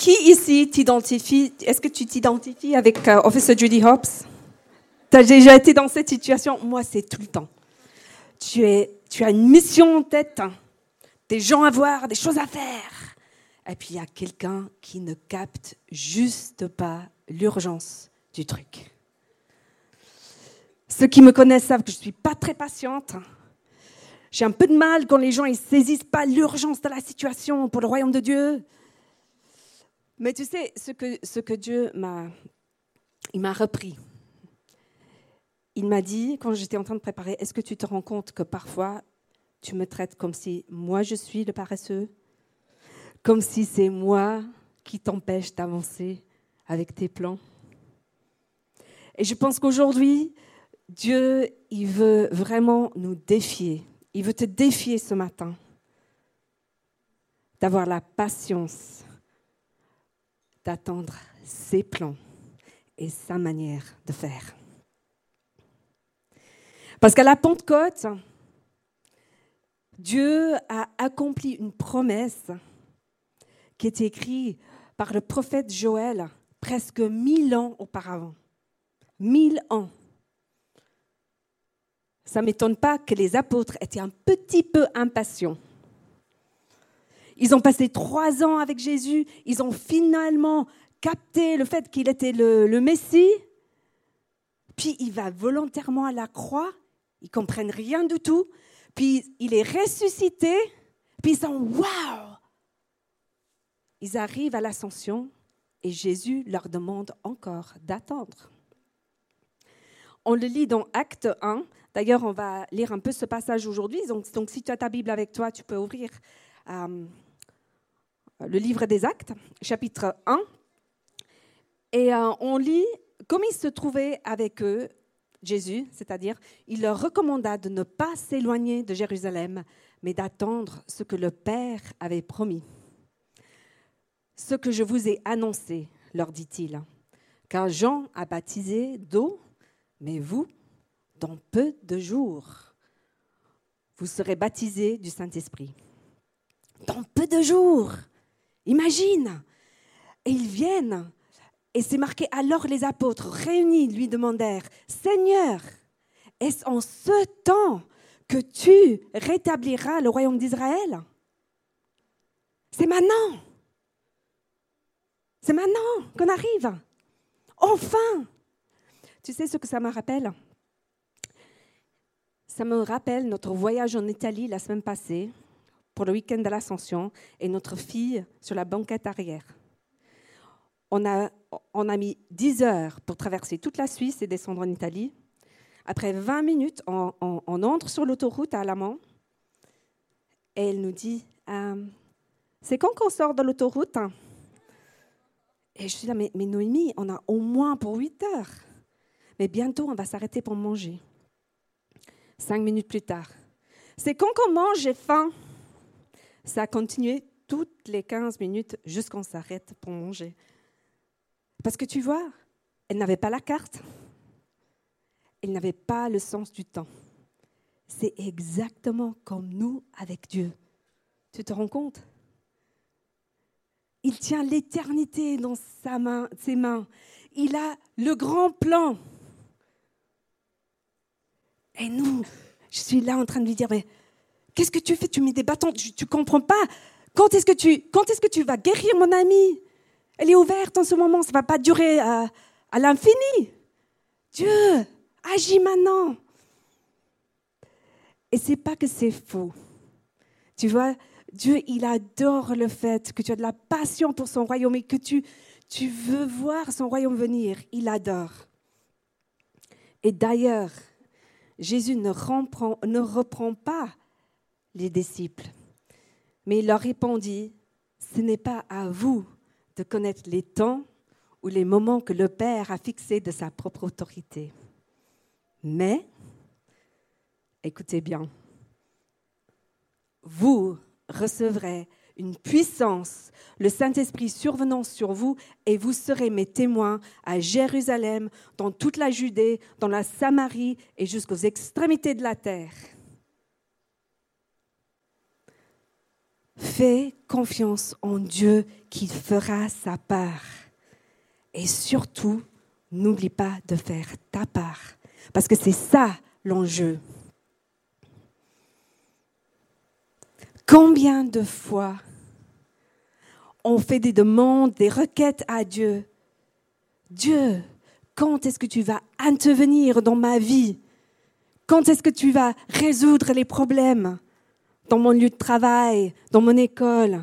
Qui ici t'identifie? Est-ce que tu t'identifies avec euh, Officer Judy Hobbs? Tu as déjà été dans cette situation? Moi, c'est tout le temps. Tu, as une mission en tête, hein. des gens à voir, des choses à faire. Et puis il y a quelqu'un qui ne capte juste pas l'urgence du truc. Ceux qui me connaissent savent que je ne suis pas très patiente. J'ai un peu de mal quand les gens ne saisissent pas l'urgence de la situation pour le royaume de Dieu. Mais tu sais, ce que, ce que Dieu m'a, il m'a repris. Il m'a dit, quand j'étais en train de préparer, est-ce que tu te rends compte que parfois tu me traites comme si moi je suis le paresseux? Comme si c'est moi qui t'empêche d'avancer avec tes plans? Et je pense qu'aujourd'hui, Dieu, il veut vraiment nous défier. Il veut te défier ce matin d'avoir la patience d'attendre ses plans et sa manière de faire. Parce qu'à la Pentecôte, Dieu a accompli une promesse qui était écrite par le prophète Joël presque mille ans auparavant. Mille ans. Ça ne m'étonne pas que les apôtres étaient un petit peu impatients. Ils ont passé trois ans avec Jésus, ils ont finalement capté le fait qu'il était le, Messie, puis il va volontairement à la croix, ils comprennent rien du tout, puis il est ressuscité, puis ils sont waouh! Ils arrivent à l'ascension et Jésus leur demande encore d'attendre. On le lit dans Acte 1, D'ailleurs, on va lire un peu ce passage aujourd'hui. Donc, si tu as ta Bible avec toi, tu peux ouvrir euh, le livre des Actes, chapitre 1. Et euh, on lit comme il se trouvait avec eux, Jésus, c'est-à-dire, il leur recommanda de ne pas s'éloigner de Jérusalem, mais d'attendre ce que le Père avait promis. Ce que je vous ai annoncé, leur dit-il, car Jean a baptisé d'eau, mais vous, dans peu de jours, vous serez baptisés du Saint-Esprit. Dans peu de jours. Imagine. Et ils viennent. Et c'est marqué, alors les apôtres réunis lui demandèrent, Seigneur, est-ce en ce temps que tu rétabliras le royaume d'Israël? C'est maintenant. C'est maintenant qu'on arrive. Enfin. Tu sais ce que ça me rappelle? Ça me rappelle notre voyage en Italie la semaine passée pour le week-end de l'Ascension et notre fille sur la banquette arrière. On a, on a mis 10 heures pour traverser toute la Suisse et descendre en Italie. Après 20 minutes, on, entre sur l'autoroute à Alamant et elle nous dit euh, C'est quand qu'on sort de l'autoroute Et je suis là mais, mais Noémie, on a au moins pour 8 heures. Mais bientôt, on va s'arrêter pour manger. Cinq minutes plus tard. C'est quand on mange, j'ai faim? Ça a continué toutes les 15 minutes jusqu'on s'arrête pour manger. Parce que tu vois, elle n'avait pas la carte. Elle n'avait pas le sens du temps. C'est exactement comme nous avec Dieu. Tu te rends compte? Il tient l'éternité dans sa main, ses mains. Il a le grand plan. Et nous, je suis là en train de lui dire, mais qu'est-ce que tu fais? Tu mets des bâtons, tu ne comprends pas. Quand est-ce que, tu, est que tu vas guérir mon amie Elle est ouverte en ce moment, ça ne va pas durer à, l'infini. Dieu, agis maintenant. Et c'est pas que c'est faux. Tu vois, Dieu, il adore le fait que tu as de la passion pour son royaume et que tu, tu veux voir son royaume venir. Il adore. Et d'ailleurs, Jésus ne, reprend, pas les disciples, mais il leur répondit, ce n'est pas à vous de connaître les temps ou les moments que le Père a fixés de sa propre autorité. Mais, écoutez bien, vous recevrez une puissance, le Saint-Esprit survenant sur vous, et vous serez mes témoins à Jérusalem, dans toute la Judée, dans la Samarie et jusqu'aux extrémités de la terre. Fais confiance en Dieu qui fera sa part. Et surtout, n'oublie pas de faire ta part. Parce que c'est ça l'enjeu. Combien de fois on fait des demandes, des requêtes à Dieu? Dieu, quand est-ce que tu vas intervenir dans ma vie? Quand est-ce que tu vas résoudre les problèmes? Dans mon lieu de travail, dans mon école.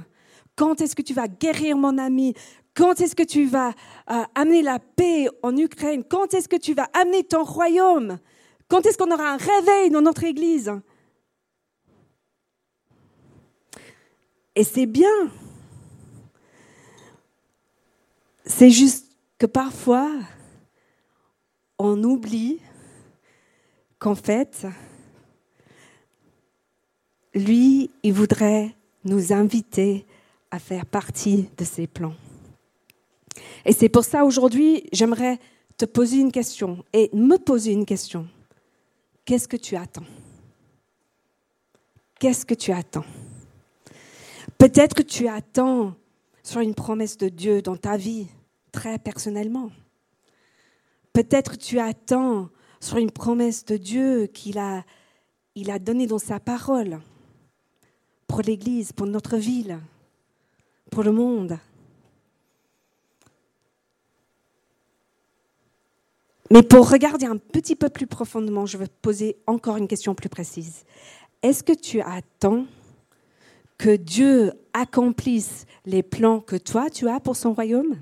Quand est-ce que tu vas guérir mon ami? Quand est-ce que tu vas euh, amener la paix en Ukraine? Quand est-ce que tu vas amener ton royaume? Quand est-ce qu'on aura un réveil dans notre Église? Et c'est bien. C'est juste que parfois, on oublie qu'en fait, lui, il voudrait nous inviter à faire partie de ses plans. Et c'est pour ça aujourd'hui, j'aimerais te poser une question et me poser une question. Qu'est-ce que tu attends? Qu'est-ce que tu attends? Peut-être que tu attends sur une promesse de Dieu dans ta vie, très personnellement. Peut-être tu attends sur une promesse de Dieu qu'il a, a donnée dans sa parole pour l'Église, pour notre ville, pour le monde. Mais pour regarder un petit peu plus profondément, je vais poser encore une question plus précise. Est-ce que tu attends que Dieu accomplisse les plans que toi tu as pour son royaume?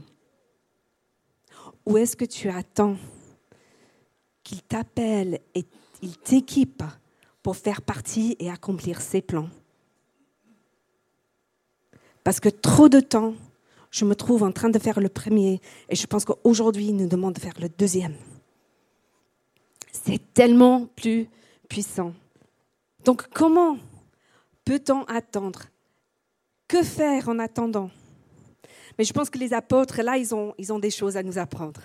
Ou est-ce que tu attends qu'il t'appelle et il t'équipe pour faire partie et accomplir ses plans? Parce que trop de temps, je me trouve en train de faire le premier et je pense qu'aujourd'hui, il nous demande de faire le deuxième. C'est tellement plus puissant. Donc comment peut-on attendre? Que faire en attendant? Mais je pense que les apôtres, là, ils ont, ils ont des choses à nous apprendre.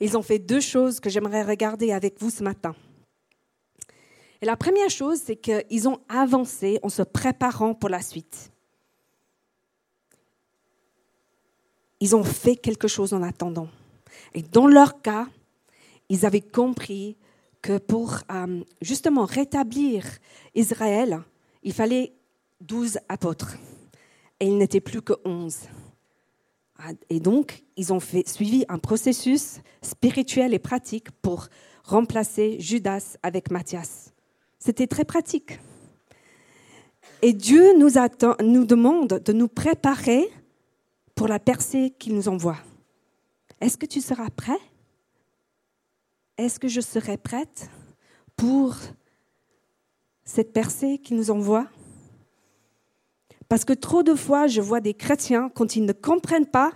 Ils ont fait deux choses que j'aimerais regarder avec vous ce matin. Et la première chose, c'est qu'ils ont avancé en se préparant pour la suite. Ils ont fait quelque chose en attendant. Et dans leur cas, ils avaient compris que pour euh, justement rétablir Israël, il fallait douze apôtres. Et ils n'étaient plus que onze. Et donc, ils ont suivi un processus spirituel et pratique pour remplacer Judas avec Matthias. C'était très pratique. Et Dieu nous demande de nous préparer pour la percée qu'il nous envoie. Est-ce que tu seras prêt? Est-ce que je serai prête pour cette percée qu'il nous envoie? Parce que trop de fois, je vois des chrétiens, quand ils ne comprennent pas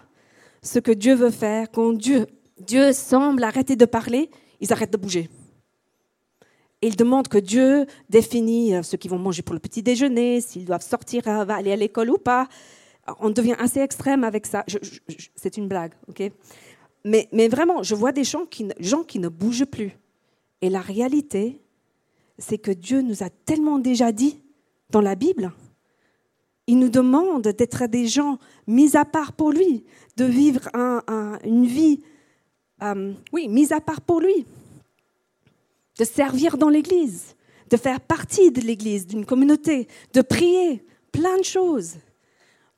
ce que Dieu veut faire, quand Dieu, Dieu semble arrêter de parler, ils arrêtent de bouger. Ils demandent que Dieu définisse ce qu'ils vont manger pour le petit déjeuner, s'ils doivent sortir, euh, aller à l'école ou pas, on devient assez extrême avec ça. c'est une blague, ok? Mais, vraiment, je vois des gens qui, gens qui ne bougent plus. Et la réalité, c'est que Dieu nous a tellement déjà dit dans la Bible. Il nous demande d'être des gens mis à part pour lui, de vivre une vie, euh, oui, mise à part pour lui, de servir dans l'Église, de faire partie de l'Église, d'une communauté, de prier, plein de choses.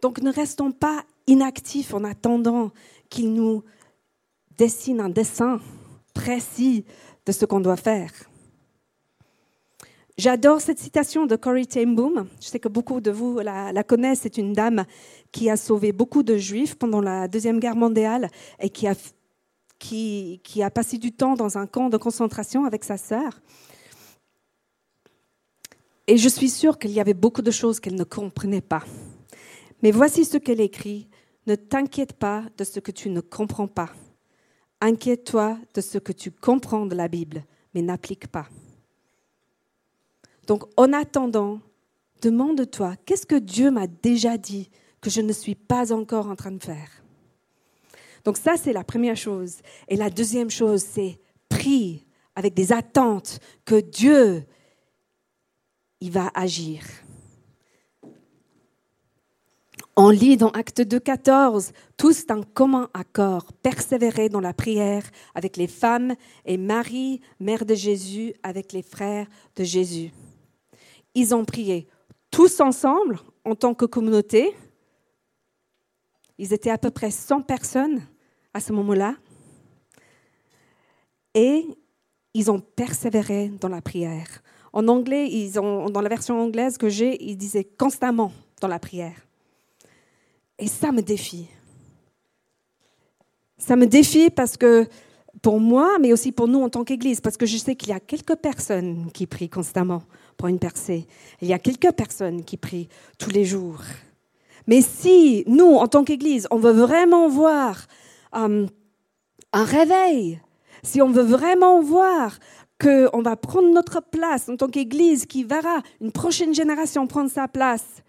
Donc ne restons pas inactifs en attendant qu'il nous dessine un dessin précis de ce qu'on doit faire. J'adore cette citation de Corrie ten Boom. Je sais que beaucoup de vous la, connaissent. C'est une dame qui a sauvé beaucoup de juifs pendant la Deuxième Guerre mondiale et qui a, qui, qui a passé du temps dans un camp de concentration avec sa sœur. Et je suis sûre qu'il y avait beaucoup de choses qu'elle ne comprenait pas. Mais voici ce qu'elle écrit. Ne t'inquiète pas de ce que tu ne comprends pas. Inquiète-toi de ce que tu comprends de la Bible, mais n'applique pas. Donc en attendant, demande-toi, qu'est-ce que Dieu m'a déjà dit que je ne suis pas encore en train de faire? Donc ça, c'est la première chose. Et la deuxième chose, c'est prie avec des attentes que Dieu, va agir. On lit dans Acte 2, 14, tous d'un commun accord, persévérer dans la prière avec les femmes et Marie, mère de Jésus, avec les frères de Jésus. Ils ont prié tous ensemble en tant que communauté. Ils étaient à peu près 100 personnes à ce moment-là. Et ils ont persévéré dans la prière. En anglais, dans la version anglaise que j'ai, ils disaient constamment dans la prière. Et ça me défie. Ça me défie parce que pour moi, mais aussi pour nous en tant qu'Église, parce que je sais qu'il y a quelques personnes qui prient constamment pour une percée. Il y a quelques personnes qui prient tous les jours. Mais si nous, en tant qu'Église, on veut vraiment voir euh, un réveil, si on veut vraiment voir qu'on va prendre notre place en tant qu'Église qui verra une prochaine génération prendre sa place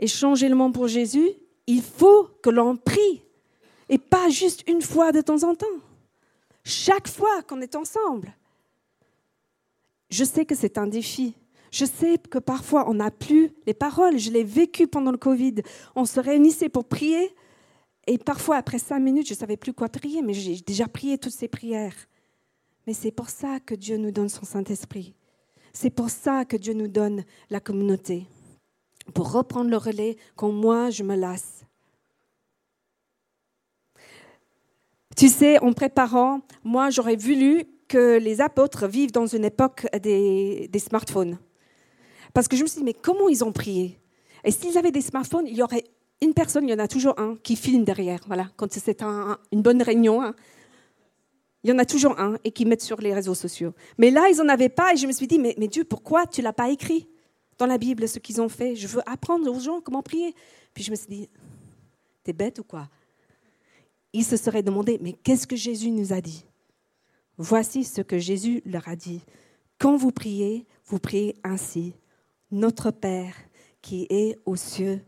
et changer le monde pour Jésus, il faut que l'on prie. Et pas juste une fois de temps en temps. Chaque fois qu'on est ensemble. Je sais que c'est un défi. Je sais que parfois on n'a plus les paroles. Je l'ai vécu pendant le Covid. On se réunissait pour prier. Et parfois, après cinq minutes, je ne savais plus quoi prier, mais j'ai déjà prié toutes ces prières. Mais c'est pour ça que Dieu nous donne son Saint-Esprit. C'est pour ça que Dieu nous donne la communauté. Pour reprendre le relais quand moi, je me lasse. Tu sais, en préparant, moi, j'aurais voulu que les apôtres vivent dans une époque des, des smartphones. Parce que je me suis dit, mais comment ils ont prié? Et s'ils avaient des smartphones, il y aurait une personne, il y en a toujours un, qui filme derrière. Voilà, quand c'est une bonne réunion, hein. il y en a toujours un et qui met sur les réseaux sociaux. Mais là, ils n'en avaient pas et je me suis dit, mais, mais Dieu, pourquoi tu l'as pas écrit? Dans la Bible, ce qu'ils ont fait Je veux apprendre aux gens comment prier. Puis je me suis dit, t'es bête ou quoi? Ils se seraient demandé, mais qu'est-ce que Jésus nous a dit? Voici ce que Jésus leur a dit. Quand vous priez, vous priez ainsi. Notre Père qui est aux cieux,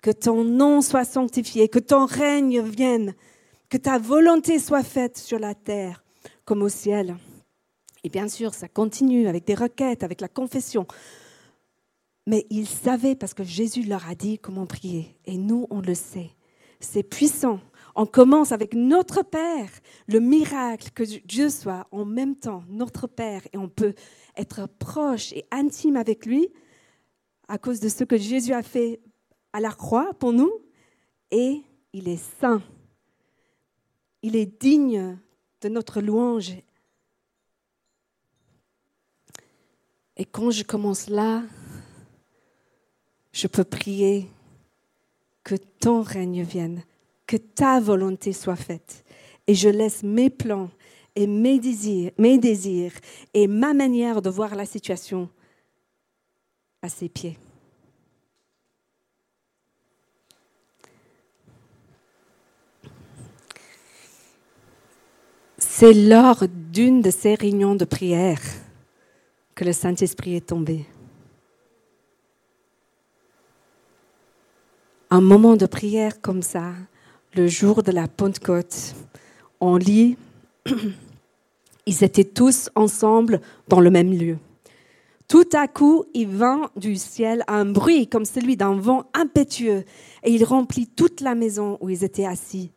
que ton nom soit sanctifié, que ton règne vienne, que ta volonté soit faite sur la terre comme au ciel. Et bien sûr, ça continue avec des requêtes, avec la confession. Mais ils savaient parce que Jésus leur a dit comment prier. Et nous, on le sait. C'est puissant. On commence avec notre Père, le miracle que Dieu soit en même temps notre Père et on peut être proche et intime avec lui à cause de ce que Jésus a fait à la croix pour nous et il est saint. Il est digne de notre louange. Et quand je commence là, je peux prier que ton règne vienne, que ta volonté soit faite. Et je laisse mes plans et mes désirs, mes désirs et ma manière de voir la situation à ses pieds. C'est lors d'une de ces réunions de prière que le Saint-Esprit est tombé. Un moment de prière comme ça, le jour de la Pentecôte, on lit, ils étaient tous ensemble dans le même lieu. Tout à coup, il vint du ciel un bruit comme celui d'un vent impétueux, et il remplit toute la maison où ils étaient assis.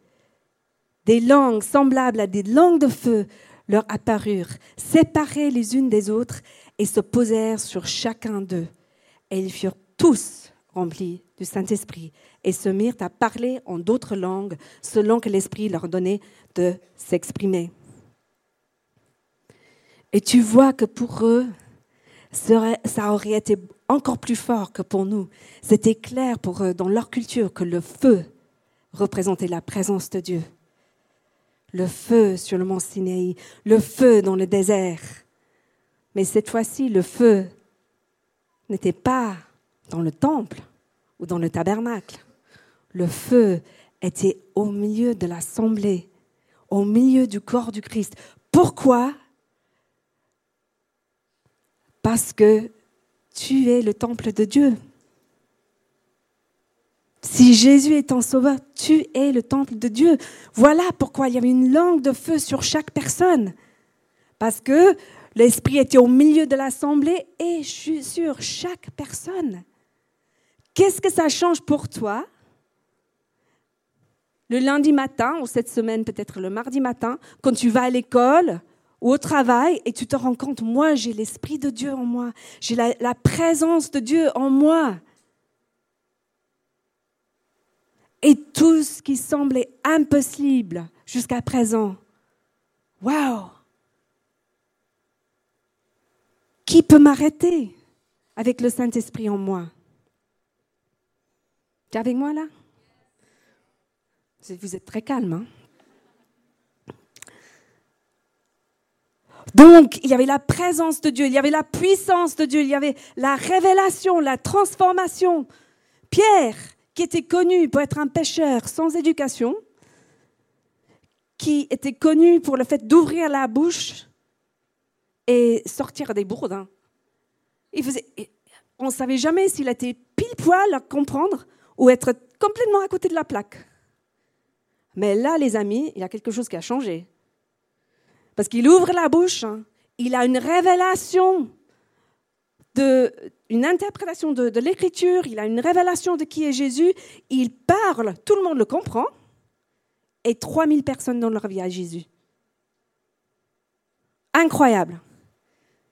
Des langues semblables à des langues de feu leur apparurent, séparées les unes des autres, et se posèrent sur chacun d'eux. Et ils furent tous remplis du Saint-Esprit et se mirent à parler en d'autres langues selon que l'Esprit leur donnait de s'exprimer. Et tu vois que pour eux, ça aurait été encore plus fort que pour nous. C'était clair pour eux dans leur culture que le feu représentait la présence de Dieu le feu sur le mont Sinaï, le feu dans le désert. Mais cette fois-ci, le feu n'était pas dans le temple ou dans le tabernacle. Le feu était au milieu de l'assemblée, au milieu du corps du Christ. Pourquoi? Parce que tu es le temple de Dieu. Si Jésus est ton sauveur, tu es le temple de Dieu. Voilà pourquoi il y avait une langue de feu sur chaque personne. Parce que l'Esprit était au milieu de l'assemblée et sur chaque personne. Qu'est-ce que ça change pour toi? Le lundi matin, ou cette semaine peut-être le mardi matin, quand tu vas à l'école ou au travail et tu te rends compte, moi j'ai l'Esprit de Dieu en moi, j'ai la, présence de Dieu en moi. Et tout ce qui semblait impossible jusqu'à présent, waouh! Qui peut m'arrêter avec le Saint-Esprit en moi? Avec moi là? Vous êtes très calme. Hein? Donc, il y avait la présence de Dieu, il y avait la puissance de Dieu, il y avait la révélation, la transformation. Pierre, qui était connu pour être un pêcheur sans éducation, qui était connu pour le fait d'ouvrir la bouche et sortir des bourdes. On ne savait jamais s'il était pile poil à comprendre ou être complètement à côté de la plaque. Mais là, les amis, il y a quelque chose qui a changé. Parce qu'il ouvre la bouche, hein. il a une révélation, de, une interprétation de, de l'écriture, il a une révélation de qui est Jésus, il parle, tout le monde le comprend, et 3000 personnes dans leur vie à Jésus. Incroyable.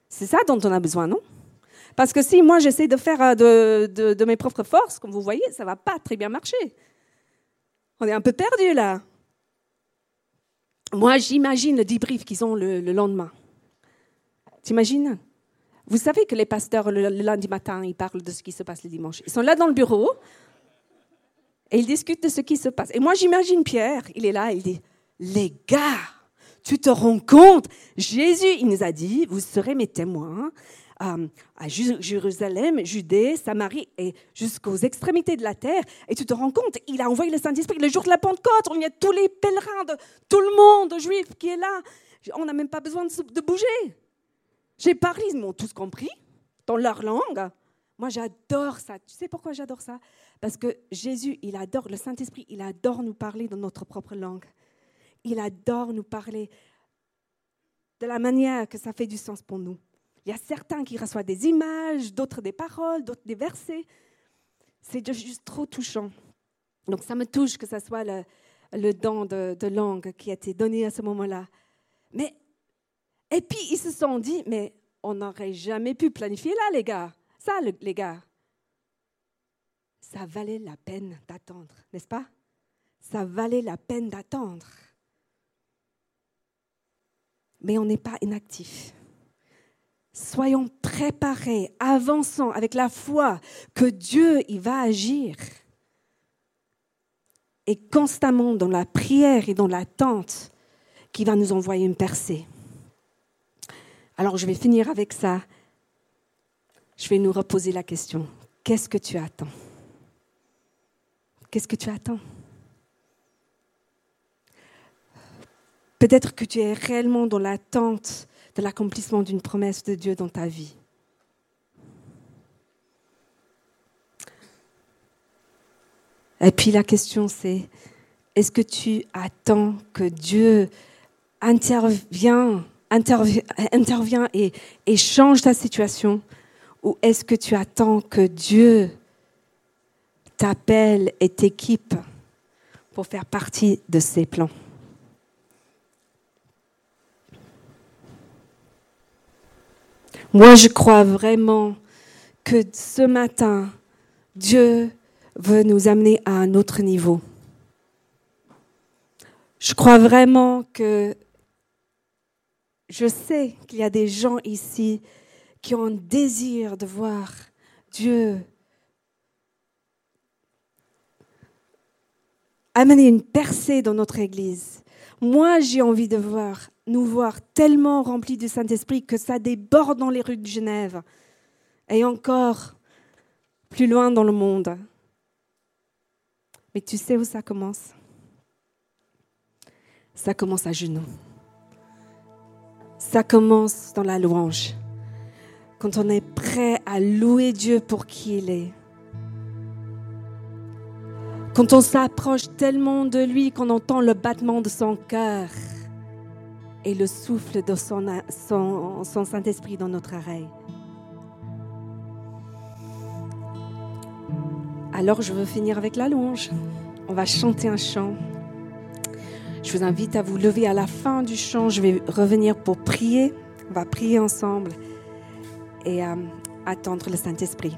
C'est ça dont on a besoin, non? Parce que si moi j'essaie de faire euh, de, mes propres forces, comme vous voyez, ça ne va pas très bien marcher. On est un peu perdu là. Moi, j'imagine le débrief qu'ils ont le, lendemain. T'imagines? Vous savez que les pasteurs, le, lundi matin, ils parlent de ce qui se passe le dimanche. Ils sont là dans le bureau et ils discutent de ce qui se passe. Et moi, j'imagine Pierre, il est là, il dit, les gars, tu te rends compte? Jésus, il nous a dit, vous serez mes témoins à, Jérusalem, Judée, Samarie et jusqu'aux extrémités de la terre. Et tu te rends compte, il a envoyé le Saint-Esprit le jour de la Pentecôte. Il y a tous les pèlerins de tout le monde juif qui est là. On n'a même pas besoin de, bouger. J'ai parlé, ils m'ont tous compris dans leur langue. Moi, j'adore ça. Tu sais pourquoi j'adore ça? Parce que Jésus, il adore, le Saint-Esprit, il adore nous parler dans notre propre langue. Il adore nous parler de la manière que ça fait du sens pour nous. Il y a certains qui reçoivent des images, d'autres des paroles, d'autres des versets. C'est juste trop touchant. Donc ça me touche que ce soit le, don de, langue qui a été donné à ce moment-là. Mais, et puis ils se sont dit, mais on n'aurait jamais pu planifier là, les gars. Ça, les gars. Ça valait la peine d'attendre, n'est-ce pas? Ça valait la peine d'attendre. Mais on n'est pas inactif. Soyons préparés, avançons avec la foi que Dieu il va agir. Et constamment dans la prière et dans l'attente qui va nous envoyer une percée. Alors je vais finir avec ça. Je vais nous reposer la question. Qu'est-ce que tu attends? Qu'est-ce que tu attends? Peut-être que tu es réellement dans l'attente de l'accomplissement d'une promesse de Dieu dans ta vie. Et puis la question c'est, est-ce que tu attends que Dieu intervient, et change ta situation? Ou est-ce que tu attends que Dieu t'appelle et t'équipe pour faire partie de ses plans? Moi, je crois vraiment que ce matin, Dieu veut nous amener à un autre niveau. Je crois vraiment que je sais qu'il y a des gens ici qui ont un désir de voir Dieu amener une percée dans notre Église. Moi, j'ai envie de voir nous voir tellement remplis du Saint-Esprit que ça déborde dans les rues de Genève et encore plus loin dans le monde. Mais tu sais où ça commence? Ça commence à genoux. Ça commence dans la louange. Quand on est prêt à louer Dieu pour qui il est. Quand on s'approche tellement de lui qu'on entend le battement de son cœur et le souffle de son, son, Saint-Esprit dans notre oreille. Alors je veux finir avec la louange. On va chanter un chant. Je vous invite à vous lever à la fin du chant. Je vais revenir pour prier. On va prier ensemble et euh, attendre le Saint-Esprit.